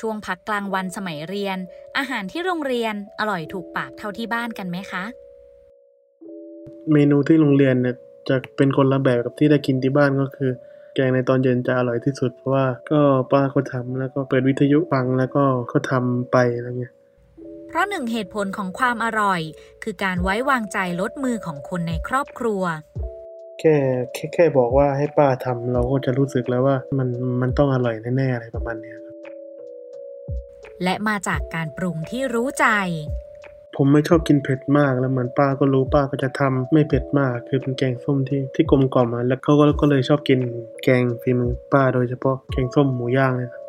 ช่วงพักกลางวันสมัยเรียน อาหารที่โรงเรียนอร่อยถูกปากเท่าที่บ้านกันไหมคะ เมนูที่โรงเรียนเนี่ยจะเป็นคนละแบบกับที่ได้กินที่บ้านก็คือ แกงในตอนเย็นจะอร่อยที่สุด เพราะว่าก็ป้าเขาทำแล้วก็เปิดวิทยุฟังแล้วก็เขาทำไปอะไรเงี้ยเพราะหนึ่งเหตุผลของความอร่อย คือการไว้วางใจลดมือของคนในครอบครัว แค่แค่แค่บอกว่าให้ป้าทำเราก็จะรู้สึกแล้วว่ามันมันต้องอร่อยแน่ๆอะไรประมาณเนี้ยครับ และมาจากการปรุงที่รู้ใจผมไม่ชอบกินเผ็ดมากแล้วเหมือนป้าก็รู้ป้าก็จะทำไม่เผ็ดมาก คือเป็นแกงส้มที่ที่กลมกล่อมอะแล้วเขาก็ก็เลยชอบกินแกงฝีมือป้าโดยเฉพาะแกงส้มหมูย่างเนี่ยนะ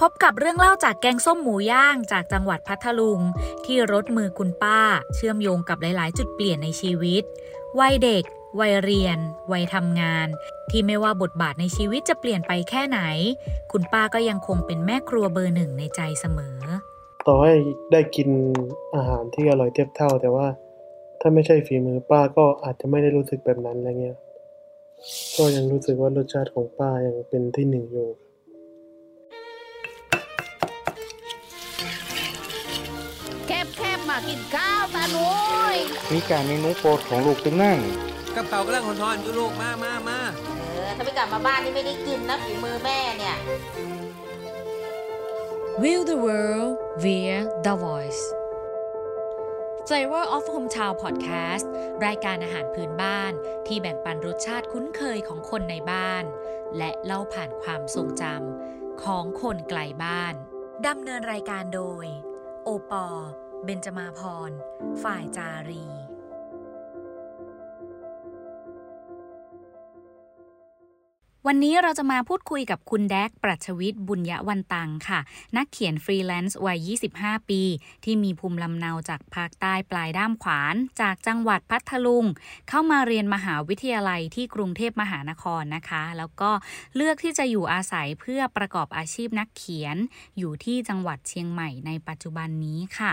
พบกับเรื่องเล่าจากแกงส้มหมูย่างจากจังหวัดพัทลุง ที่รถมือคุณป้า เชื่อมโยงกับหลาย ๆ จุดเปลี่ยนในชีวิต วัยเด็ก วัยเรียน วัยทำงาน ที่ไม่ว่าบทบาทในชีวิตจะเปลี่ยนไปแค่ไหน คุณป้าก็ยังคงเป็นแม่ครัวเบอร์หนึ่งในใจเสมอ ต่อให้ได้กินอาหารที่อร่อยเทียบเท่า แต่ว่าถ้าไม่ใช่ฝีมือป้าก็อาจจะไม่ได้รู้สึกแบบนั้นอะไรเงี้ยก็ยังรู้สึกว่ารสชาติของป้ายังเป็นที่หนึ่งอยู่แคบแคบมากินข้าวตาหนุยมีการเมนูโปรดของลูกตึงนั่ง กระเป๋ากำลังหอนๆอยู่ลูกมามามาเออถ้าไม่กลับมาบ้านนี่ไม่ได้กินนะฝีมือแม่เนี่ย View the world via the voice Flavor of Hometown Podcast รายการอาหารพื้นบ้านที่แบ่งปันรสชาติคุ้นเคยของคนในบ้าน และเล่าผ่านความทรงจำของคนไกลบ้านดำเนินรายการโดย โอปอ เบญจมาพร ฝ่ายจารี วันนี้เราจะมาพูดคุยกับคุณแดกปรัชวิทย์บุญยวันตังค่ะ นักเขียนฟรีแลนซ์วัย 25 ปี ที่มีภูมิลำเนาจากภาคใต้ปลายด้ามขวาน จากจังหวัดพัทลุง เข้ามาเรียนมหาวิทยาลัยที่กรุงเทพมหานครนะคะ แล้วก็เลือกที่จะอยู่อาศัยเพื่อประกอบอาชีพนักเขียน อยู่ที่จังหวัดเชียงใหม่ในปัจจุบันนี้ค่ะ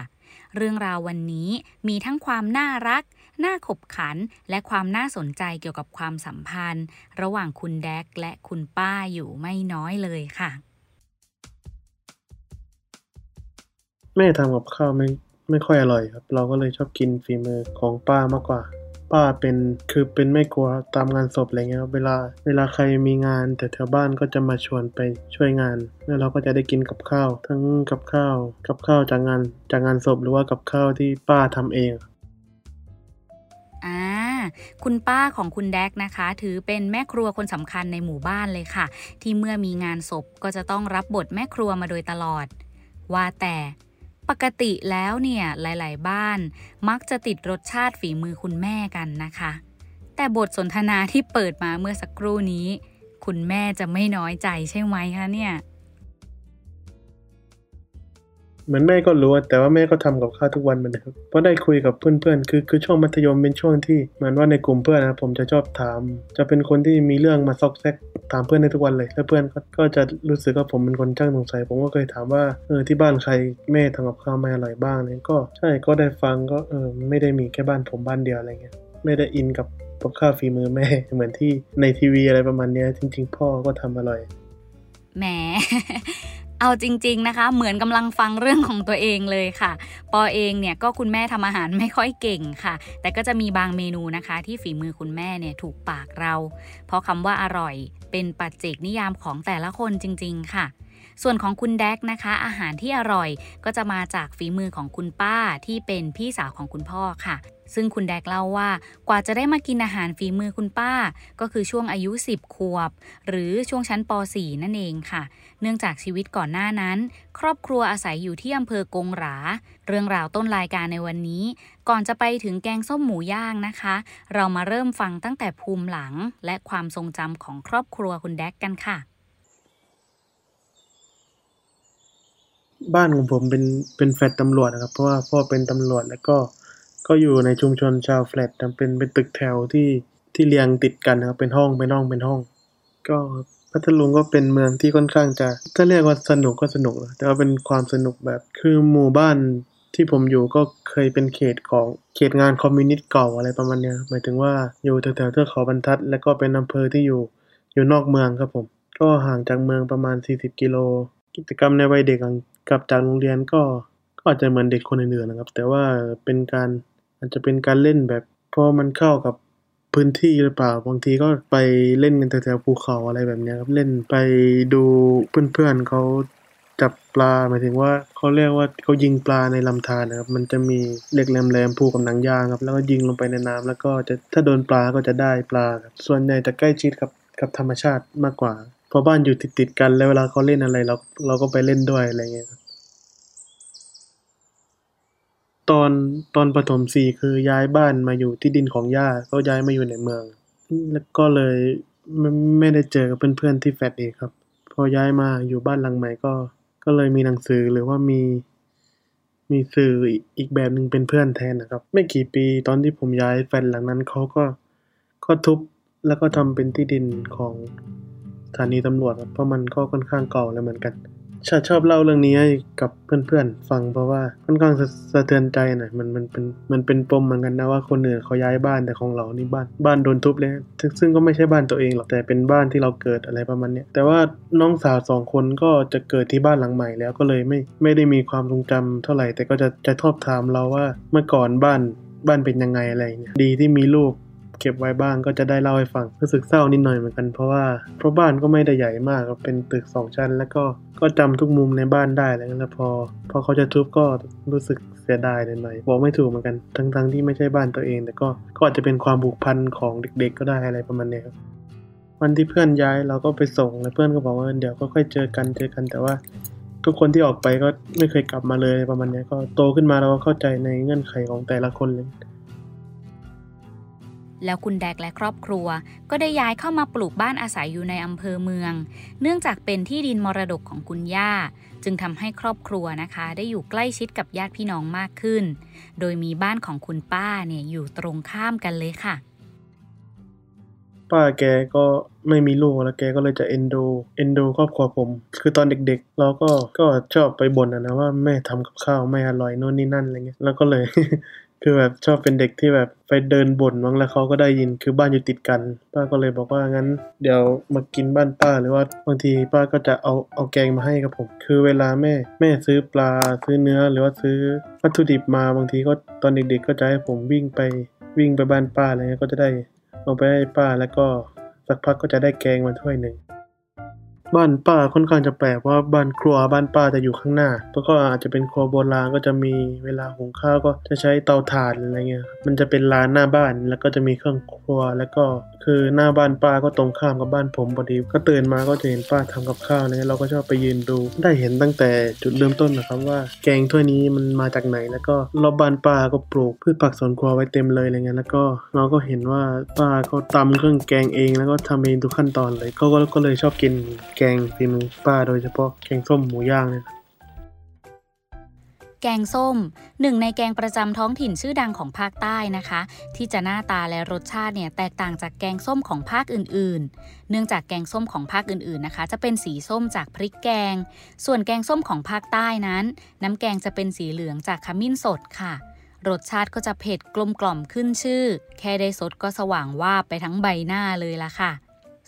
เรื่องราววันนี้มีทั้งความน่ารัก น่าขบขันและความน่าสนใจเกี่ยวกับความสัมพันธ์ ระหว่างคุณแดกและคุณป้าอยู่ไม่น้อยเลยค่ะ แม่ทำกับข้าวไม่ไม่ค่อยอร่อยครับ เราก็เลยชอบกินฝีมือของป้ามากกว่า ป้าเป็นคือเป็นแม่ครัวตามงานศพอะไรเงี้ยครับเวลาเวลาใครมีงานแต่แถวบ้านก็จะมาชวนไปช่วยงาน แล้วเราก็จะได้กินกับข้าว ทั้งกับข้าว กับข้าวจากงานจากงานศพหรือว่ากับข้าวที่ป้าทำเอง อ่าคุณป้าของคุณแดกนะคะ ถือเป็นแม่ครัวคนสำคัญในหมู่บ้านเลยค่ะ ที่เมื่อมีงานศพก็จะต้องรับบทแม่ครัวมาโดยตลอด ว่าแต่ปกติแล้วเนี่ยหลาย ๆ บ้าน มักจะติดรสชาติฝีมือคุณแม่กันนะคะ แต่บทสนทนาที่เปิดมาเมื่อสักครู่นี้ คุณแม่จะไม่น้อยใจใช่ไหมคะเนี่ย เหมือนแม่ก็รู้แต่ว่าแม่ก็ทำกับข้าวทุกวันเหมือนเดิมเพราะได้คุยกับเพื่อนๆ คือคือช่วงมัธยมเป็นช่วงที่เหมือนว่าในกลุ่มเพื่อนนะผมจะชอบถาม จะเป็นคนที่มีเรื่องมาซอกแซกถามเพื่อนในทุกวันเลยแล้วเพื่อนก็ก็จะรู้สึกว่าผมเป็นคนช่างสงสัย ผมก็เคยถามว่าเออที่บ้านใครแม่ทำกับข้าวไม่อร่อยบ้างเนี่ยก็ใช่ก็ได้ฟังก็เออไม่ได้มีแค่บ้านผมบ้านเดียวอะไรเงี้ยไม่ได้อินกับกับข้าวฝีมือแม่เหมือนที่ในทีวีอะไรประมาณเนี้ยจริง ๆ พ่อก็ทำอร่อยแหม เอาจริง ๆนะคะ เหมือนกำลังฟังเรื่องของตัวเองเลยค่ะ ปอเองเนี่ยก็คุณแม่ทำอาหารไม่ค่อยเก่งค่ะ แต่ก็จะมีบางเมนูนะคะ ที่ฝีมือคุณแม่เนี่ยถูกปากเรา เพราะคำว่าอร่อยเป็นปัจเจกนิยามของแต่ละคนจริง ๆ ค่ะ ส่วนของคุณแดกนะคะ อาหารที่อร่อยก็จะมาจากฝีมือของคุณป้าที่เป็นพี่สาวของคุณพ่อค่ะ ซึ่งคุณแดกเล่าว่ากว่าจะได้มากินอาหารฝีมือคุณป้า ก็คือช่วงอายุ 10 ขวบ หรือช่วงชั้นป .4 นั่นเองค่ะ เนื่องจากชีวิตก่อนหน้านั้น ครอบครัวอาศัยอยู่ที่อำเภอกงหรา เรื่องราวต้นรายการในวันนี้ ก่อนจะไปถึงแกงส้มหมูย่างนะคะ เรามาเริ่มฟังตั้งแต่ภูมิหลังและความทรงจำของครอบครัวคุณแดกกันค่ะ บ้านของผมเป็นเป็นแฟลตตำรวจนะครับ เพราะว่าพ่อเป็นตำรวจแล้วก็ก็อยู่ในชุมชนชาวแฟลตเป็นเป็นตึกแถวที่ที่เรียงติดกันนะครับเป็นห้องเป็นห้องเป็นห้อง ก็พัทลุงก็เป็นเมืองที่ค่อนข้างจะถ้าเรียกว่าสนุกก็สนุกนะแต่ว่าเป็นความสนุกแบบคือหมู่บ้านที่ผมอยู่ก็เคยเป็นเขตของเขตงานคอมมิวนิสต์เก่าอะไรประมาณเนี้ยหมายถึงว่าอยู่แถวๆเทือกเขาบรรทัด แล้วก็เป็นอำเภอที่อยู่อยู่นอกเมืองครับผม ก็ห่างจากเมืองประมาณ 40 กิโล กิจกรรมในวัยเด็กหลัง กลับจากโรงเรียนก็ ก็อาจจะเหมือนเด็กคนอื่น ๆ นะครับ แต่ว่าเป็นการ อาจจะเป็นการเล่นแบบ เพราะมันเข้ากับพื้นที่หรือเปล่า บางทีก็ไปเล่นกันแถวๆภูเขาอะไรแบบนี้ครับ เล่นไปดูเพื่อนๆเขาจับปลาหมายถึงว่าเขาเรียกว่าเขายิงปลาในลำธารนะครับ มันจะมีเหล็กแหลมๆผูกกับหนังยางครับ แล้วก็ยิงลงไปในน้ำแล้วก็จะถ้าโดนปลาก็จะได้ปลาครับส่วนใหญ่จะใกล้ชิดกับกับธรรมชาติมากกว่า เพราะบ้านอยู่ติดๆกันแล้วเวลาเขาเล่นอะไรเราเราก็ไปเล่นด้วยอะไรเงี้ยครับตอนตอนประถมสี่คือย้ายบ้านมาอยู่ที่ดินของย่าก็ย้ายมาอยู่ในเมือง แล้วก็เลยไม่ไม่ได้เจอกับเพื่อนๆที่แฟลตอีกครับ พอย้ายมาอยู่บ้านหลังใหม่ก็ ก็เลยมีหนังสือหรือว่ามีมีสื่ออีกอีกแบบหนึ่งเป็นเพื่อนแทนนะครับ ไม่กี่ปีตอนที่ผมย้ายแฟลตหลังนั้นเขาก็ก็ทุบแล้วก็ทำเป็นที่ดินของ ถานีตำรวจเพราะมันก็ค่อนข้างเก่าแล้วเหมือนกันชาชอบเล่าเรื่องนี้ให้กับเพื่อนๆ ฟังเพราะว่าค่อนข้างสะสะเทือนใจหน่อยมันมันเป็นมันเป็นปมเหมือนกันนะว่าคนอื่นเขาย้ายบ้านแต่ของเรานี่บ้านบ้านโดนทุบเลยซึ่งซึ่งก็ไม่ใช่บ้านตัวเองหรอกแต่เป็นบ้านที่เราเกิดอะไรประมาณเนี้ยแต่ว่าน้องสาวสองคนก็จะเกิดที่บ้านหลังใหม่แล้วก็เลยไม่ไม่ได้มีความทรงจำเท่าไหร่แต่ก็จะจะชอบถามเราว่าเมื่อก่อนบ้านบ้านเป็นยังไงอะไรเงี้ยดีที่มีรูป เก็บไว้บ้างก็จะได้เล่าให้ฟังรู้สึกเศร้านิดหน่อยเหมือนกันเพราะว่าเพราะบ้านก็ไม่ได้ใหญ่มากครับเป็นตึกสองชั้น แล้วก็ก็จำทุกมุมในบ้านได้แล้วพอ พอเขาจะทุบก็รู้สึกเสียดายหน่อยๆบอกไม่ถูกเหมือนกันทั้งทั้งที่ไม่ใช่บ้านตัวเอง แต่ก็ก็อาจจะเป็นความผูกพันของเด็กๆ ก็ได้อะไรประมาณนี้ครับวันที่เพื่อนย้ายเราก็ไปส่งแล้วเพื่อนก็บอกว่าเดี๋ยวก็ค่อยเจอกันเจอกันแต่ว่าทุกคนที่ออกไปก็ไม่เคยกลับมาเลยประมาณนี้ก็โตขึ้นมาเราก็เข้าใจในเงื่อนไขของแต่ละคนเลย แล้วคุณแดกและครอบครัว ก็ได้ย้ายเข้ามาปลูกบ้านอาศัยอยู่ในอำเภอเมือง เนื่องจากเป็นที่ดินมรดกของคุณย่า จึงทำให้ครอบครัวนะคะ ได้อยู่ใกล้ชิดกับญาติพี่น้องมากขึ้น โดยมีบ้านของคุณป้าเนี่ยอยู่ตรงข้ามกันเลยค่ะ ป้าแกก็ไม่มีลูกแล้วแกก็เลยจะเอ็นดูเอ็นดูครอบครัวผม คือตอนเด็กๆ เราก็ก็ชอบไปบ่นอะนะว่าแม่ทำกับข้าวไม่อร่อยโน่นนี่นั่นอะไรเงี้ยแล้วก็เลย คือแบบชอบเป็นเด็กที่แบบไปเดินบ่นมั้งแล้วเขาก็ได้ยินคือบ้านอยู่ติดกัน ป้าก็เลยบอกว่างั้น เดี๋ยวมากินบ้านป้าหรือว่าบางทีป้าก็จะเอาเอาแกงมาให้กับผม คือเวลาแม่ แม่ซื้อปลาซื้อเนื้อหรือว่าซื้อวัตถุดิบมาบางทีก็ตอนเด็กๆ ก็จะให้ผมวิ่งไปวิ่งไปบ้านป้าอะไรเงี้ยก็จะได้เอาไปให้ป้าแล้วก็สักพักก็จะได้แกงมาถ้วยหนึ่ง บ้านป้าค่อนข้างจะแปลกเพราะว่าบ้านครัวบ้านป้าจะอยู่ข้างหน้าแล้วก็อาจจะเป็นครัวโบราณก็จะมีเวลาหุงข้าวก็จะใช้เตาถ่านอะไรเงี้ยมันจะเป็นลานหน้าบ้านแล้วก็จะมีเครื่องครัวแล้วก็คือหน้าบ้านป้าก็ตรงข้ามกับบ้านผมพอดีก็ตื่นมาก็จะเห็นป้าทำกับข้าวเนี่ยเราก็ชอบไปยืนดู ได้เห็นตั้งแต่จุดเริ่มต้นนะครับว่าแกงถ้วยนี้มันมาจากไหน แล้วก็รอบบ้านป้าก็ปลูกพืชผักสวนครัวไว้เต็มเลยอะไรเงี้ยแล้วก็เราก็เห็นว่าป้าเขาตำเครื่องแกงเอง แล้วก็ทำเองทุกขั้นตอนเลยก็ก็ก็เลยชอบกินแกงฝีมือป้าโดยเฉพาะแกงส้มหมูย่างเนี่ยแกงส้มหนึ่งในแกงประจำท้องถิ่นชื่อดังของภาคใต้นะคะ ที่จะหน้าตาและรสชาติเนี่ยแตกต่างจากแกงส้มของภาคอื่น ๆ เนื่องจากแกงส้มของภาคอื่น ๆนะคะ จะเป็นสีส้มจากพริกแกง ส่วนแกงส้มของภาคใต้นั้น น้ำแกงจะเป็นสีเหลืองจากขมิ้นสดค่ะ รสชาติก็จะเผ็ดกลมกล่อมขึ้นชื่อ แค่ได้สดก็สว่างวาบไปทั้งใบหน้าเลยละค่ะ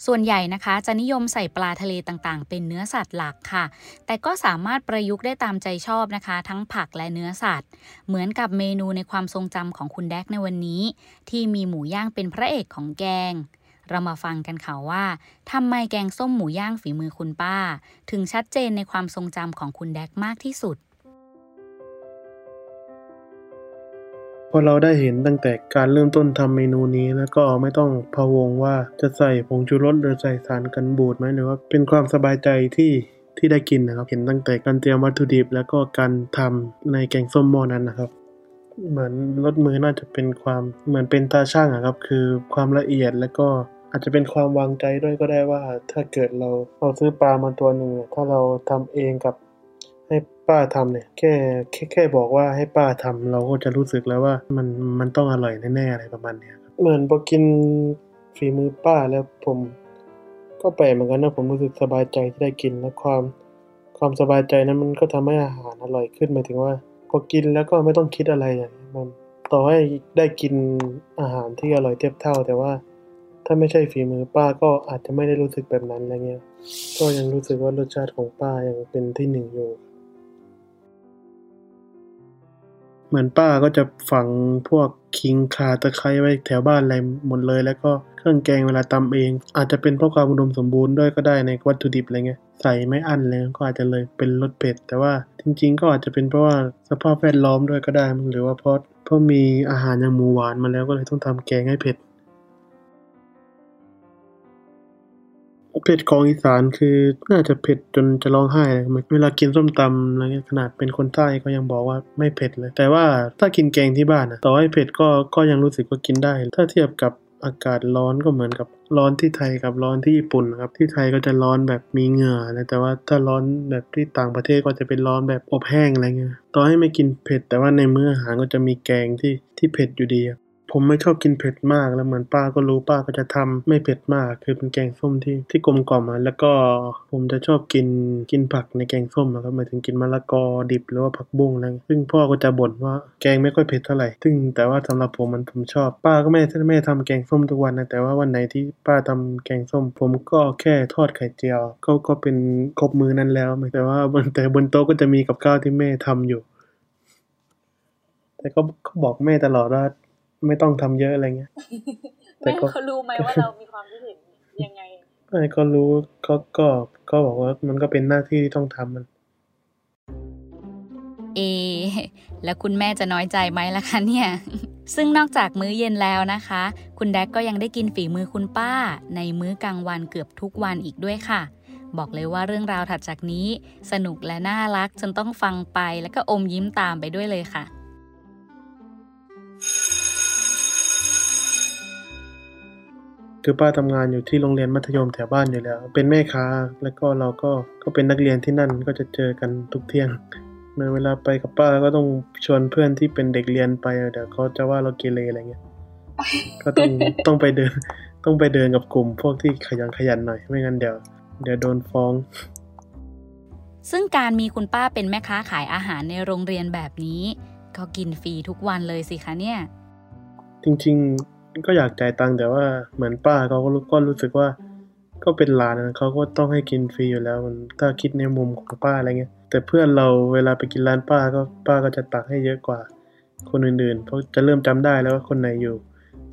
ส่วนใหญ่นะคะจะนิยมใส่ปลาทะเลต่างๆ เป็นเนื้อสัตว์หลักค่ะ แต่ก็สามารถประยุกต์ได้ตามใจชอบนะคะ ทั้งผักและเนื้อสัตว์ เหมือนกับเมนูในความทรงจำของคุณแดกในวันนี้ ที่มีหมูย่างเป็นพระเอกของแกง เรามาฟังกันค่ะว่าทำไมแกงส้มหมูย่างฝีมือคุณป้า ถึงชัดเจนในความทรงจำของคุณแดกมากที่สุด พอเราได้เห็นตั้งแต่การเริ่มต้นทำเมนูนี้แล้วก็ไม่ต้องพะวงว่าจะใส่ผงชูรสหรือใส่สารกันบูดไหมหรือว่าเป็นความสบายใจที่ที่ได้กินนะครับ เห็นตั้งแต่การเตรียมวัตถุดิบ แล้วก็การทำในแกงส้มหม้อนั้นนะครับ เหมือนรสมือน่าจะเป็นความเหมือนเป็นตาช่างอะครับ คือความละเอียดแล้วก็อาจจะเป็นความวางใจด้วยก็ได้ว่า ถ้าเกิดเราเราซื้อปลามาตัวหนึ่งเนี่ยถ้าเราทำเองกับ ให้ป้าทำเนี่ยแค่แค่แค่บอกว่าให้ป้าทำเราก็จะรู้สึกแล้วว่ามันมันต้องอร่อยแน่ๆอะไรประมาณเนี้ยครับเหมือนพอกินฝีมือป้าแล้วผม ก็แปลกเหมือนกันนะผมรู้สึกสบายใจที่ได้กินและความความสบายใจนั้นมันก็ทำให้อาหารอร่อยขึ้นหมายถึงว่าพอกินแล้วก็ไม่ต้องคิดอะไรอย่างนี้มันต่อให้ได้กินอาหารที่อร่อยเทียบเท่า แต่ว่าถ้าไม่ใช่ฝีมือป้าก็อาจจะไม่ได้รู้สึกแบบนั้นอะไรเงี้ยก็ยังรู้สึกว่ารสชาติของป้ายังเป็นที่หนึ่งอยู่ เหมือนป้าก็จะฝังพวกคิงคาตะไคร้ไว้แถวบ้านอะไรหมดเลย แล้วก็เครื่องแกงเวลาตำเอง อาจจะเป็นเพราะความอุดมสมบูรณ์ด้วยก็ได้ในวัตถุดิบอะไรเงี้ยใส่ไม่อั้นเลยก็อาจจะเลยเป็นรสเผ็ดแต่ว่าจริง ๆ ก็อาจจะเป็นเพราะว่าสภาพแวดล้อมด้วยก็ได้มั้งหรือว่าเพราะเพราะมีอาหารอย่างหมูหวานมาแล้วก็เลยต้องทำแกงให้เผ็ด เผ็ดของอีสานคือน่าจะเผ็ดจนจะร้องไห้เลยเวลากินส้มตำอะไรเงี้ยขนาดเป็นคนใต้ก็ยังบอกว่าไม่เผ็ดเลย แต่ว่าถ้ากินแกงที่บ้านอะต่อให้เผ็ดก็ก็ยังรู้สึกว่ากินได้ ถ้าเทียบกับอากาศร้อนก็เหมือนกับร้อนที่ไทยกับร้อนที่ญี่ปุ่นนะครับที่ไทยก็จะร้อนแบบมีเหงื่อนะแต่ว่าถ้าร้อนแบบที่ต่างประเทศก็จะเป็นร้อนแบบอบแห้งอะไรเงี้ยต่อให้ไม่กินเผ็ดแต่ว่าในมื้ออาหารก็จะมีแกงที่ที่เผ็ดอยู่ดี ผมไม่ชอบกินเผ็ดมาก แล้วเหมือนป้าก็รู้ป้าก็จะทำไม่เผ็ดมาก คือเป็นแกงส้มที่ที่กลมกล่อมอะแล้วก็ผมจะชอบกินกินผักในแกงส้มอะครับหมายถึงกินมะละกอดิบหรือว่าผักบุ้งอะไรซึ่งพ่อก็จะบ่นว่าแกงไม่ค่อยเผ็ดเท่าไหร่ ซึ่งแต่ว่าสำหรับผมมันผมชอบ ป้าก็ไม่ไม่ได้ทำแกงส้มทุกวันนะแต่ว่าวันไหนที่ป้าทำแกงส้ม ผมก็แค่ทอดไข่เจียว ก็ก็เป็นครบมือนั้นแล้วแต่ว่าบนแต่บนโต๊ะก็จะมีกับข้าวที่แม่ทำอยู่ แต่ก็บอกแม่ตลอดว่า ไม่ต้องทำเยอะอะไรเงี้ยแต่แม่ก็เขารู้ไหมว่าเรามีความคิดเห็นยังไงไม่ก็รู้ก็ก็ก็บอกว่ามันก็เป็นหน้าที่ที่ต้องทำมัน เอ แล้วคุณแม่จะน้อยใจไหมล่ะคะเนี่ย ซึ่งนอกจากมื้อเย็นแล้วนะคะ คุณแดกก็ยังได้กินฝีมือคุณป้า ในมื้อกลางวันเกือบทุกวันอีกด้วยค่ะ บอกเลยว่าเรื่องราวถัดจากนี้ สนุกและน่ารักจนต้องฟังไปแล้วก็อมยิ้มตามไปด้วยเลยค่ะ คือป้าทำงานอยู่ที่โรงเรียนมัธยมแถวบ้านอยู่แล้ว เป็นแม่ค้าแล้วก็เราก็ก็เป็นนักเรียนที่นั่นก็จะเจอกันทุกเที่ยงเมื่อเวลาไปกับป้าก็ต้องชวนเพื่อนที่เป็นเด็กเรียนไปเดี๋ยวเขาจะว่าเราเกเรอะไรเงี้ยก็ต้องต้องไปเดิน ต้องไปเดินกับกลุ่ม พวกที่ขยันขยันหน่อยไม่งั้นเดี๋ยว เดี๋ยวโดนฟ้อง ซึ่งการมีคุณป้าเป็นแม่ค้าขายอาหารในโรงเรียนแบบนี้ ก็กินฟรีทุกวันเลยสิคะเนี่ย จริงๆ ก็อยากจ่ายตังค์แต่ว่าเหมือนป้าเขาก็รู้ก็รู้สึกว่า ก็เป็นหลานนะเขาก็ต้องให้กินฟรีอยู่แล้วมันถ้าคิดในมุมของป้าอะไรเงี้ย แต่เพื่อนเราเวลาไปกินร้านป้าก็ป้าก็จะตักให้เยอะกว่า คนอื่นๆ เพราะจะเริ่มจำได้แล้วว่าคนไหนอยู่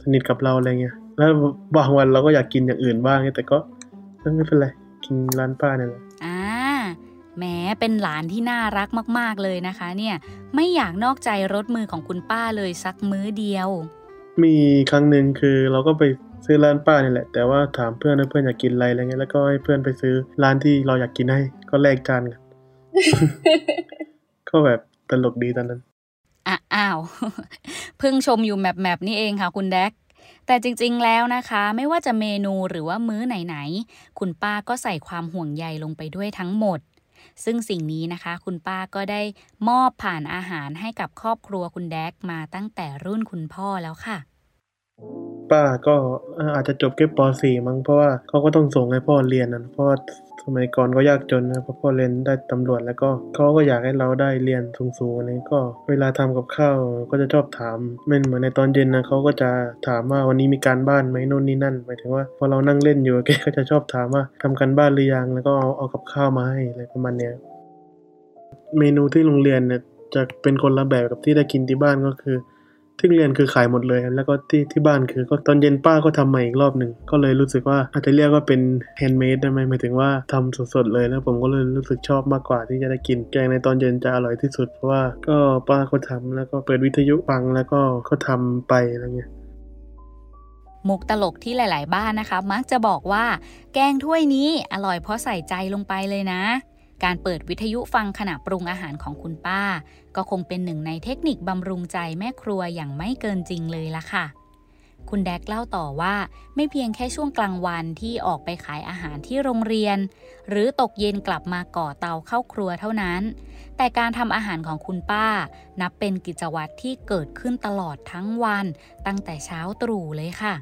สนิทกับเราอะไรเงี้ยแล้วบางวันเราก็อยากกินอย่างอื่นบ้างแต่ก็ไม่เป็นไรกินร้านป้าเนี่ยแหละอ่าแหมเป็นหลานที่น่ารักมาก ๆเลยนะคะ เนี่ยไม่อยากนอกใจรสมือของคุณป้าเลยสักมื้อเดียว มีครั้งหนึ่งคือเราก็ไปซื้อร้านป้านี่แหละ แต่ว่าถามเพื่อนว่าเพื่อนอยากกินอะไรอะไรเงี้ยแล้วก็ให้เพื่อนไปซื้อร้านที่เราอยากกินให้ ก็แลกจานกันก็แบบตลกดีตอนนั้นอะอ้าวเพิ่งชมอยู่แมปแมปนี่เองค่ะคุณแดกแต่จริงๆแล้วนะคะ ไม่ว่าจะเมนูหรือว่ามื้อไหนๆ คุณป้าก็ใส่ความห่วงใยลงไปด้วยทั้งหมด ซึ่งสิ่งนี้นะคะ คุณป้าก็ได้มอบผ่านอาหารให้กับครอบครัวคุณแดกมาตั้งแต่รุ่นคุณพ่อแล้วค่ะ ป้าก็อาจจะจบแค่ป .4 มั้ง เพราะว่าเขาก็ต้องส่งให้พ่อเรียนนะเพราะว่าสมัยก่อนก็ยากจนนะเพราะพ่อเรียนได้ตำรวจแล้วก็เขาก็อยากให้เราได้เรียนสูงๆอะไรก็ เวลาทำกับข้าวก็จะชอบถามไม่เหมือนในตอนเย็นนะเขาก็จะถามว่าวันนี้มีการบ้านไหมโน่นนี่นั่นหมายถึงว่าพอเรานั่งเล่นอยู่แกก็จะชอบถามว่าทำการบ้านหรือยังแล้วก็เอาเอากับข้าวมาให้อะไรประมาณเนี้ยเมนูที่โรงเรียนเนี่ยจะเป็นคนละแบบกับที่ได้กินที่บ้านก็คือ ที่เรียนคือขายหมดเลยแล้วก็ที่ที่บ้านคือก็ตอนเย็นป้าก็ทำใหม่อีกรอบหนึ่งก็เลยรู้สึกว่าอาจจะเรียกว่าเป็น handmade ได้ไหมหมายถึงว่าทำสดๆเลยแล้วผมก็เลยรู้สึกชอบมากกว่าที่จะได้กินแกงในตอนเย็นจะอร่อยที่สุดเพราะว่าก็ป้าเขาทำแล้วก็เปิดวิทยุฟังแล้วก็เขาทำไปอะไรเงี้ยมุกตลกที่หลาย ๆ บ้านนะคะ มักจะบอกว่า แกงถ้วยนี้อร่อยเพราะใส่ใจลงไปเลยนะ การเปิดวิทยุฟังขณะปรุงอาหารของคุณป้า ก็คงเป็นหนึ่งในเทคนิคบำรุงใจแม่ครัวอย่างไม่เกินจริงเลยละค่ะ คุณแดกเล่าต่อว่า ไม่เพียงแค่ช่วงกลางวันที่ออกไปขายอาหารที่โรงเรียน หรือตกเย็นกลับมาก่อเตาเข้าครัวเท่านั้น แต่การทำอาหารของคุณป้า นับเป็นกิจวัตรที่เกิดขึ้นตลอดทั้งวัน ตั้งแต่เช้าตรู่เลยค่ะ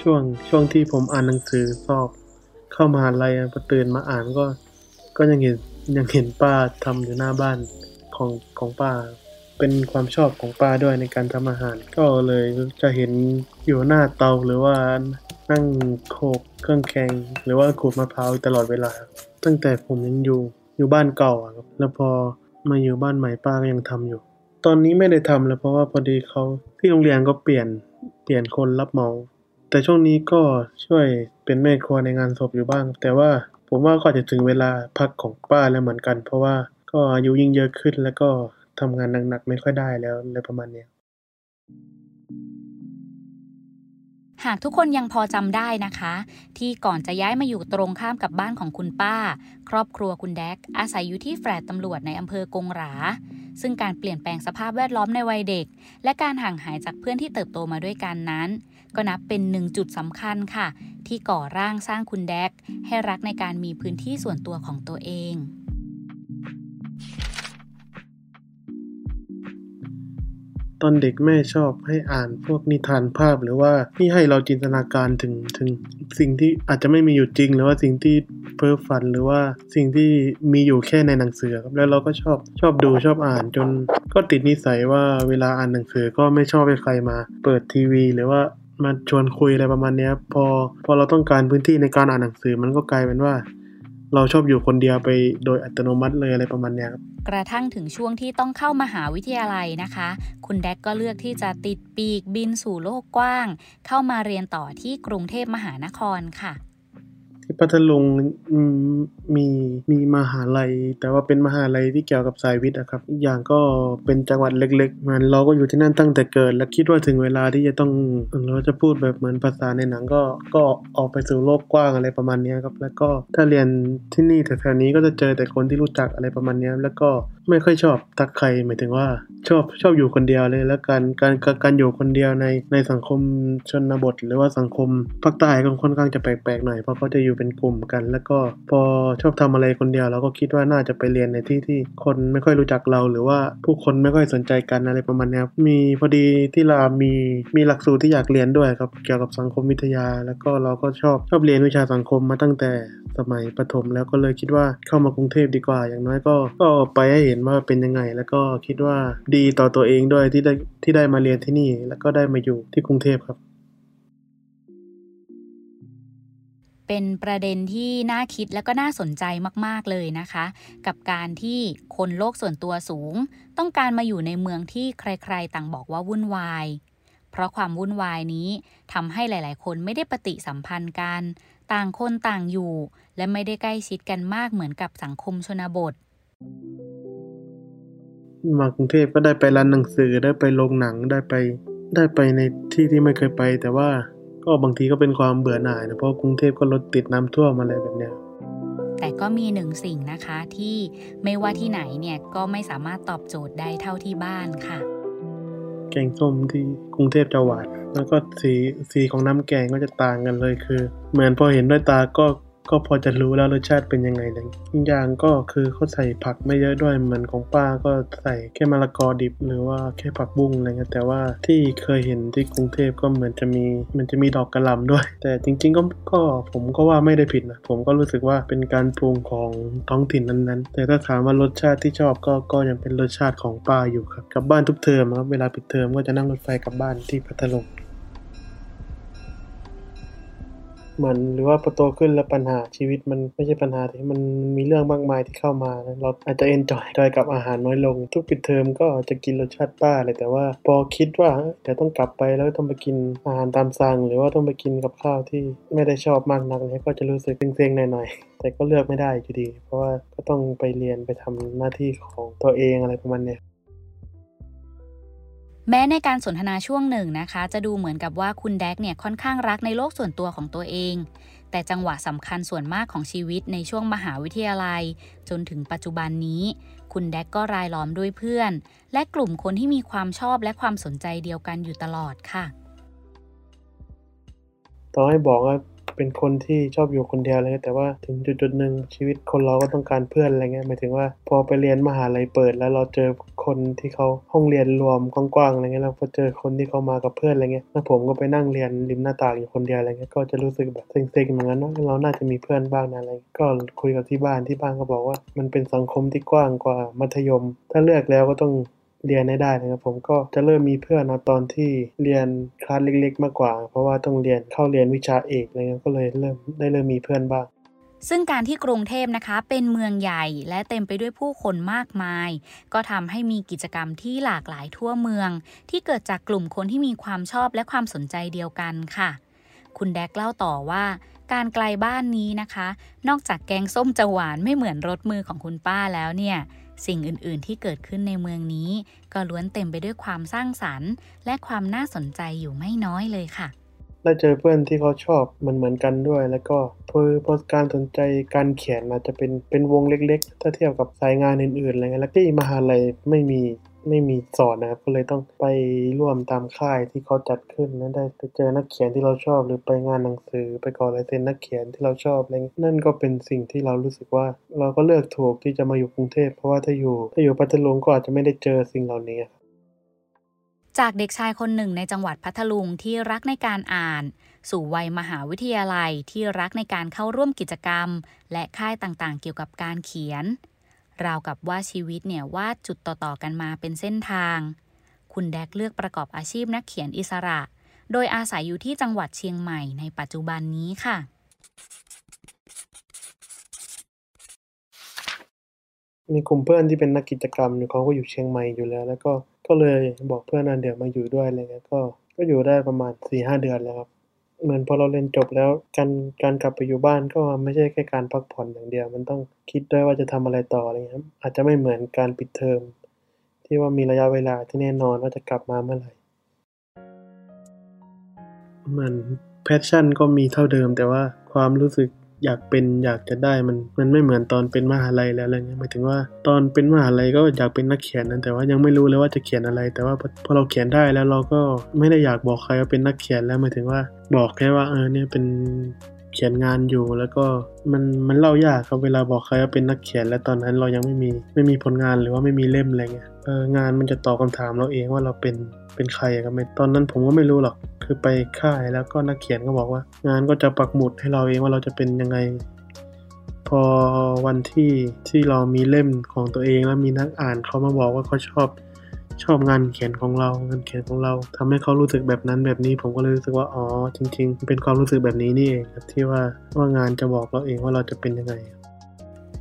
ช่วงช่วงที่ผมอ่านหนังสือสอบ เข้ามาลัยอะพอตื่นมาอ่านก็ ก็ยังเห็นยังเห็นป้าทำอยู่หน้าบ้านของของป้า เป็นความชอบของป้าด้วยในการทำอาหาร ก็เลยจะเห็นอยู่หน้าเตาหรือว่านั่งโขกเครื่องแกงหรือว่าขูดมะพร้าวตลอดเวลา ตั้งแต่ผมยังอยู่อยู่บ้านเก่าอะครับแล้วพอมาอยู่บ้านใหม่ป้าก็ยังทำอยู่ ตอนนี้ไม่ได้ทำแล้วเพราะว่าพอดีเขาที่โรงเรียนก็เปลี่ยนเปลี่ยนคนรับเหมา แต่ช่วงนี้ก็ช่วยเป็นแม่ครัวในงานศพอยู่บ้าง แต่ว่าผมว่าก็จจะถึงเวลาพักของป้าแล้วเหมือนกัน เพราะว่าก็อายุยิ่งเยอะขึ้นแล้วก็ทำงานหนักๆไม่ค่อยได้แล้วอะไรประมาณเนี้ยหากทุกคนยังพอจำได้นะคะ ที่ก่อนจะย้ายมาอยู่ตรงข้ามกับบ้านของคุณป้า ครอบครัวคุณแดก อาศัยอยู่ที่แฟลตตำรวจในอำเภอกงหรา ซึ่งการเปลี่ยนแปลงสภาพแวดล้อมในวัยเด็ก และการห่างหายจากเพื่อนที่เติบโตมาด้วยกันนั้น ก็นับเป็นหนึ่งจุดสำคัญค่ะ ที่ก่อร่างสร้างคุณแดก ให้รักในการมีพื้นที่ส่วนตัวของตัวเองตอนเด็กแม่ชอบให้อ่านพวกนิทานภาพหรือว่าที่ให้เราจินตนาการถึงถึงสิ่งที่อาจจะไม่มีอยู่จริง หรือว่าสิ่งที่เพ้อฝันหรือว่าสิ่งที่มีอยู่แค่ในหนังสือครับแล้วเราก็ชอบชอบดูชอบอ่านจนก็ติดนิสัยว่าเวลาอ่านหนังสือก็ไม่ชอบให้ใครมา เปิดทีวี หรือว่า มาชวนคุยอะไรประมาณเนี้ยพอพอเราต้องการพื้นที่ในการอ่านหนังสือมันก็กลายเป็นว่า เราชอบอยู่คนเดียวไปโดยอัตโนมัติเลยอะไรประมาณเนี้ยครับกระทั่งถึงช่วงที่ต้องเข้ามหาวิทยาลัยนะคะ คุณแดกก็เลือกที่จะติดปีกบินสู่โลกกว้าง เข้ามาเรียนต่อที่กรุงเทพมหานครค่ะ ที่พัทลุงอื มีมีมหาลัย แต่ว่าเป็นมหาลัยที่เกี่ยวกับสายวิทย์อะครับอีกอย่างก็เป็นจังหวัดเล็กๆมันเราก็อยู่ที่นั่นตั้งแต่เกิด และคิดว่าถึงเวลาที่จะต้องเราจะพูดแบบเหมือนภาษาในหนังก็ก็ออกไปสู่โลกกว้างอะไรประมาณนี้ครับแล้วก็ถ้าเรียนที่นี่แถวๆนี้ก็จะเจอแต่คนที่รู้จักอะไรประมาณนี้แล้วก็ไม่ค่อยชอบทักใครหมายถึงว่าชอบชอบอยู่คนเดียวเลย แล้วการการการการอยู่คนเดียวในในสังคมชนบท หรือว่าสังคมภาคใต้ก็ค่อนข้างจะแปลกๆหน่อยเพราะเขาจะอยู่เป็นกลุ่มกัน แล้วก็พอชอบทำอะไรคนเดียวเราก็คิดว่าน่าจะไปเรียนในที่ที่คนไม่ค่อยรู้จักเรา หรือว่าผู้คนไม่ค่อยสนใจกันอะไรประมาณนี้ครับมีพอดีที่รามีมีหลักสูตรที่อยากเรียนด้วยครับเกี่ยวกับสังคมวิทยา แล้วก็เราก็ชอบชอบเรียนวิชาสังคมมาตั้งแต่สมัยประถมแล้วก็เลยคิดว่าเข้ามากรุงเทพดีกว่า อย่างน้อยก็ก็ไปให้เห็นว่าเป็นยังไง แล้วก็คิดว่าดีต่อตัวเองด้วยที่ได้ที่ได้มาเรียนที่นี่ แล้วก็ได้มาอยู่ที่กรุงเทพครับ เป็นประเด็นที่น่าคิดและก็น่าสนใจมาก ๆ เลยนะคะ กับการที่คนโลกส่วนตัวสูง ต้องการมาอยู่ในเมืองที่ใคร ๆ ต่างบอกว่าวุ่นวาย เพราะความวุ่นวายนี้ทำให้หลาย ๆ คนไม่ได้ปฏิสัมพันธ์กัน ต่างคนต่างอยู่ และไม่ได้ใกล้ชิดกันมากเหมือนกับสังคมชนบท มากรุงเทพก็ได้ไปร้านหนังสือได้ไปโรงหนังได้ไปได้ไปในที่ที่ไม่เคยไปแต่ว่า ก็บางทีก็เป็นความเบื่อหน่ายนะเพราะกรุงเทพก็รถติดน้ำท่วมอะไรแบบเนี้ยแต่ก็มีหนึ่งสิ่งนะคะที่ไม่ว่าที่ไหนเนี่ยก็ไม่สามารถตอบโจทย์ได้เท่าที่บ้านค่ะ แกงส้มที่กรุงเทพจะหวานแล้วก็สีสีของน้ำแกงก็จะต่างกันเลยคือ เหมือนพอเห็นด้วยตาก็ ก็พอจะรู้แล้วรสชาติเป็นยังไงเลยอีกอย่างก็คือเขาใส่ผักไม่เยอะด้วยเหมือนของป้าก็ใส่แค่มะละกอดิบ หรือว่าแค่ผักบุ้งอะไรเงี้ยแต่ว่าที่เคยเห็นที่กรุงเทพก็เหมือนจะมีมันจะมีดอกกระหล่ำด้วย แต่จริง ๆ ก็ก็ผมก็ว่าไม่ได้ผิดนะผมก็รู้สึกว่าเป็นการปรุงของท้องถิ่นนั้นๆ แต่ถ้าถามว่ารสชาติที่ชอบก็ก็ยังเป็นรสชาติของป้าอยู่ครับกลับบ้านทุกเทอมครับเวลาปิดเทอมก็จะนั่งรถไฟกลับบ้านที่พัทลุง เหมือนหรือว่าพอโตขึ้นแล้วปัญหาชีวิตมันไม่ใช่ปัญหาที่มันมีเรื่องมากมายที่เข้ามานะเราอาจจะเอนจอยดอยกับอาหารน้อยลง ทุกปิดเทอมก็จะกินรสชาติป้าเลยแต่ว่าพอคิดว่าเดี๋ยวต้องกลับไปแล้วต้องไปกินอาหารตามสั่ง หรือว่าต้องไปกินกับข้าวที่ไม่ได้ชอบมากนักเลยก็จะรู้สึกเซ็งๆหน่อยๆแต่ก็เลือกไม่ได้อยู่ดี เพราะว่าก็ต้องไปเรียนไปทำหน้าที่ของตัวเองอะไรประมาณเนี้ย แม้ในการสนทนาช่วงหนึ่งนะคะ จะดูเหมือนกับว่าคุณแดกเนี่ยค่อนข้างรักในโลกส่วนตัวของตัวเอง แต่จังหวะสำคัญส่วนมากของชีวิตในช่วงมหาวิทยาลัย จนถึงปัจจุบันนี้ คุณแดกก็รายล้อมด้วยเพื่อน และกลุ่มคนที่มีความชอบและความสนใจเดียวกันอยู่ตลอดค่ะ ต่อให้บอกว่า เป็นคนที่ชอบอยู่คนเดียวเลยแต่ว่าถึงจุดจุดหนึ่งชีวิตคนเราก็ต้องการเพื่อนอะไรเงี้ยหมายถึงว่าพอไปเรียนมหาลัยเปิด แล้วเราเจอคนที่เขาห้องเรียนรวมกว้างๆอะไรเงี้ยเราพอเจอคนที่เขามากับเพื่อนอะไรเงี้ยแล้วผมก็ไปนั่งเรียนริมหน้าต่างอยู่คนเดียวอะไรเงี้ยก็จะรู้สึกแบบเซ็งๆเหมือนกันว่าเราน่าจะมีเพื่อนบ้างนะอะไรก็คุยกับที่บ้านที่บ้านก็บอกว่า มันเป็นสังคมที่กว้างกว่ามัธยม ถ้าเลือกแล้วก็ต้อง เรียนให้ได้นะครับผมก็จะเริ่มมีเพื่อนนะตอนที่เรียนคลาสเล็ก ๆ มากกว่า เพราะว่าต้องเรียนเข้าเรียนวิชาเอกอะไรเงี้ยก็เลยเริ่มได้เริ่มมีเพื่อนบ้างซึ่งการที่กรุงเทพนะคะเป็นเมืองใหญ่และเต็มไปด้วยผู้คนมากมาย ก็ทำให้มีกิจกรรมที่หลากหลายทั่วเมือง ที่เกิดจากกลุ่มคนที่มีความชอบและความสนใจเดียวกันค่ะ คุณแดกเล่าต่อว่า การไกลบ้านนี้นะคะ นอกจากแกงส้มจะหวานไม่เหมือนรสมือของคุณป้าแล้วเนี่ย สิ่งอื่นๆที่เกิดขึ้นในเมืองนี้ ก็ล้วนเต็มไปด้วยความสร้างสรรค์ และความน่าสนใจอยู่ไม่น้อยเลยค่ะ ได้เจอเพื่อนที่เขาชอบมันเหมือนกันด้วย แล้วก็เพอพอการสนใจการเขียนอาจจะเป็นเป็นวงเล็ก ๆ ถ้าเทียบกับสายงานอื่นๆอะไรเงี้ยแล้วที่มหาลัยไม่มี ไม่มีสอนนะครับ ก็เลยต้องไปร่วมตามค่ายที่เขาจัดขึ้นนั้นได้ไปเจอนักเขียนที่เราชอบ หรือไปงานหนังสือ ไปขอลายเซ็นนักเขียนที่เราชอบอะไรนั่นก็เป็นสิ่งที่เรารู้สึกว่า เราก็เลือกถูกที่จะมาอยู่กรุงเทพเพราะว่าถ้าอยู่ถ้าอยู่พัทลุงก็อาจจะไม่ได้เจอสิ่งเหล่านี้จากเด็กชายคนหนึ่งในจังหวัดพัทลุงที่รักในการอ่าน สู่วัยมหาวิทยาลัยที่รักในการเข้าร่วมกิจกรรม และค่ายต่างๆ เกี่ยวกับการเขียน ราวกับว่าชีวิตเนี่ยวาดจุดต่อๆกันมาเป็นเส้นทาง คุณแดกเลือกประกอบอาชีพนักเขียนอิสระ โดยอาศัยอยู่ที่จังหวัดเชียงใหม่ในปัจจุบันนี้ค่ะ มีกลุ่มเพื่อนที่เป็นนักกิจกรรมเขาก็อยู่เชียงใหม่อยู่แล้ว แล้วก็ก็เลยบอกเพื่อนนันเดี๋ยวมาอยู่ด้วยอะไรเงี้ยก็ก็อยู่ได้ประมาณสี่ห้าเดือนแล้วครับ เหมือนพอเราเรียนจบแล้ว การ การกลับไปอยู่บ้านก็ไม่ใช่แค่การพักผ่อนอย่างเดียว มันต้องคิดด้วยว่าจะทำอะไรต่ออะไรเงี้ยครับ อาจจะไม่เหมือนการปิดเทอม ที่ว่ามีระยะเวลาที่แน่นอนว่าจะกลับมาเมื่อไหร่ เหมือน passion ก็มีเท่าเดิมแต่ว่าความรู้สึก อยากเป็นอยากจะได้มันมันไม่เหมือนตอนเป็นมหาลัยแล้วอะไรเงี้ยหมายถึงว่าตอนเป็นมหาลัยก็อยากเป็นนักเขียนนั่นแต่ว่ายังไม่รู้เลยว่าจะเขียนอะไร แต่ว่าพอพอเราเขียนได้แล้วเราก็ไม่ได้อยากบอกใครว่าเป็นนักเขียนแล้วหมายถึงว่าบอกแค่ว่าเออเนี่ยเป็น เขียนงานอยู่แล้วก็มันมันเล่ายากครับเวลาบอกใครว่าเป็นนักเขียน แล้วตอนนั้นเรายังไม่มีไม่มีผลงานหรือว่าไม่มีเล่มอะไรเงี้ยเอองานมันจะตอบคำถามเราเองว่าเราเป็นเป็นใครครับไม่ตอนนั้นผมก็ไม่รู้หรอกคือไปค่ายแล้วก็นักเขียนก็บอกว่า งานก็จะปักหมุดให้เราเองว่าเราจะเป็นยังไง พอวันที่ที่เรามีเล่มของตัวเองแล้วมีนักอ่านเขามาบอกว่าเขาชอบ ชอบงานเขียนของเรางานเขียนของเราทำให้เขารู้สึกแบบนั้นแบบนี้ ผมก็เลยรู้สึกว่าอ๋อจริงๆมันเป็นความรู้สึกแบบนี้นี่เองครับที่ว่าว่างานจะบอกเราเองว่าเราจะเป็นยังไง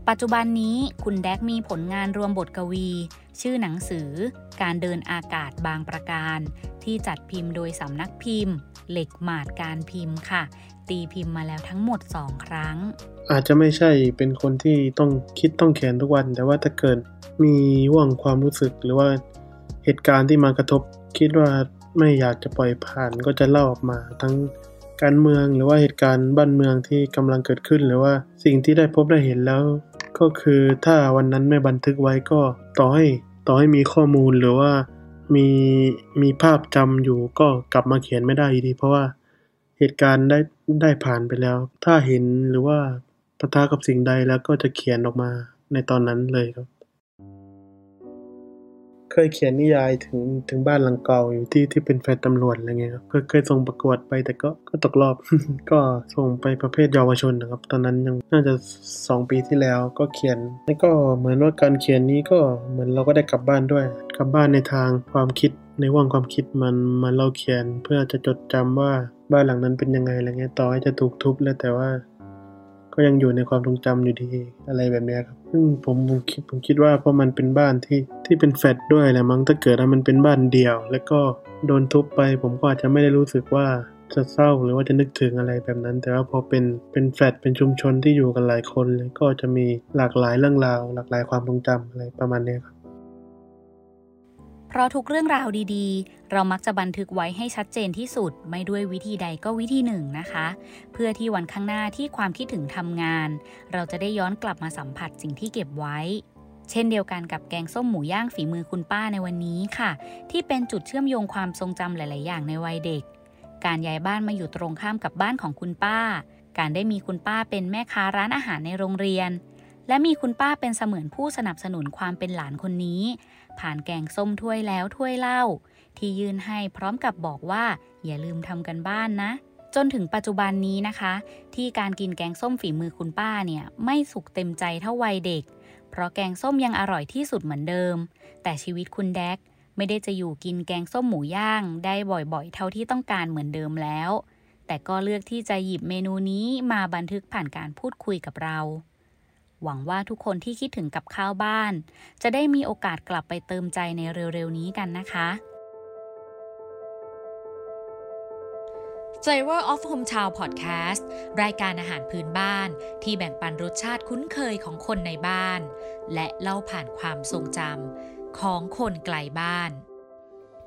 ปัจจุบันนี้คุณแดกมีผลงานรวมบทกวี ชื่อหนังสือ การเดินอากาศบางประการ ที่จัดพิมพ์โดยสำนักพิมพ์ เหล็กหมาดการพิมพ์ค่ะ ตีพิมพ์มาแล้วทั้งหมด2ครั้ง อาจจะไม่ใช่เป็นคนที่ต้องคิดต้องเขียนทุกวัน แต่ว่าถ้าเกิดมีว่างความรู้สึกหรือว่า เหตุการณ์ที่มากระทบคิดว่าไม่อยากจะปล่อยผ่านก็จะเล่าออกมา ทั้งการเมืองหรือว่าเหตุการณ์บ้านเมืองที่กำลังเกิดขึ้น หรือว่าสิ่งที่ได้พบได้เห็นแล้ว ก็คือถ้าวันนั้นไม่บันทึกไว้ก็ต่อให้ต่อให้มีข้อมูลหรือว่ามีมีภาพจำอยู่ก็กลับมาเขียนไม่ได้อยู่ดี เพราะว่าเหตุการณ์ได้ได้ผ่านไปแล้ว ถ้าเห็นหรือว่าปะทะกับสิ่งใดแล้วก็จะเขียนออกมาในตอนนั้นเลยครับ เคยเขียนนิยายถึงถึงบ้านหลังเก่าอยู่ที่ที่เป็นแฟนตำรวจอะไรเงี้ยครับเคยเคยส่งประกวดไปแต่ก็ก็ตกรอบ ก็ส่งไปประเภทเยาวชนนะครับ ตอนนั้นยังน่าจะสองปีที่แล้วก็เขียน แล้วก็เหมือนว่าการเขียนนี้ก็เหมือนเราก็ได้กลับบ้านด้วย กลับบ้านในทางความคิดในว่างความคิดมันมันเราเขียนเพื่อจะจดจำว่าบ้านหลังนั้นเป็นยังไงอะไรเงี้ยต่อให้จะถูกทุบแล้วแต่ว่า ก็ยังอยู่ในความทรงจำอยู่ดีอะไรแบบนี้ครับ ซึ่งผมผมคิดผมคิดว่าเพราะมันเป็นบ้านที่ที่เป็นแฟลตด้วยแหละมั้งถ้าเกิดว่ามันเป็นบ้านเดียว แล้วก็โดนทุบไป ผมก็อาจจะไม่ได้รู้สึกว่าจะเศร้าหรือว่าจะนึกถึงอะไรแบบนั้น แต่ว่าพอเป็นเป็นแฟลตเป็นชุมชนที่อยู่กันหลายคนเลยก็จะมีหลากหลายเรื่องราว หลากหลายความทรงจำอะไรประมาณนี้ครับ เพราะทุกเรื่องราวดีๆ เรามักจะบันทึกไว้ให้ชัดเจนที่สุด ไม่ด้วยวิธีใดก็วิธีหนึ่งนะคะ เพื่อที่วันข้างหน้าที่ความคิดถึงทำงาน เราจะได้ย้อนกลับมาสัมผัสสิ่งที่เก็บไว้ เช่นเดียวกันกับแกงส้มหมูย่างฝีมือคุณป้าในวันนี้ค่ะ ที่เป็นจุดเชื่อมโยงความทรงจำหลาย ๆ อย่างในวัยเด็ก การย้ายบ้านมาอยู่ตรงข้ามกับบ้านของคุณป้า การได้มีคุณป้าเป็นแม่ค้าร้านอาหารในโรงเรียน และมีคุณป้าเป็นเสมือนผู้สนับสนุนความเป็นหลานคนนี้ ผ่านแกงส้มถ้วยแล้วถ้วยเล่า ที่ยื่นให้พร้อมกับบอกว่า อย่าลืมทำกันบ้านนะ จนถึงปัจจุบันนี้นะคะ ที่การกินแกงส้มฝีมือคุณป้าเนี่ยไม่สุกเต็มใจเท่าวัยเด็ก เพราะแกงส้มยังอร่อยที่สุดเหมือนเดิม แต่ชีวิตคุณแดกไม่ได้จะอยู่กินแกงส้มหมูย่าง ได้บ่อยๆ เท่าที่ต้องการเหมือนเดิมแล้ว แต่ก็เลือกที่จะหยิบเมนูนี้มาบันทึกผ่านการพูดคุยกับเรา หวังว่าทุกคนที่คิดถึงกับข้าวบ้าน จะได้มีโอกาสกลับไปเติมใจในเร็วๆนี้กันนะคะ Flavor of Hometown Podcast รายการอาหารพื้นบ้านที่แบ่งปันรสชาติคุ้นเคยของคนในบ้าน และเล่าผ่านความทรงจำของคนไกลบ้าน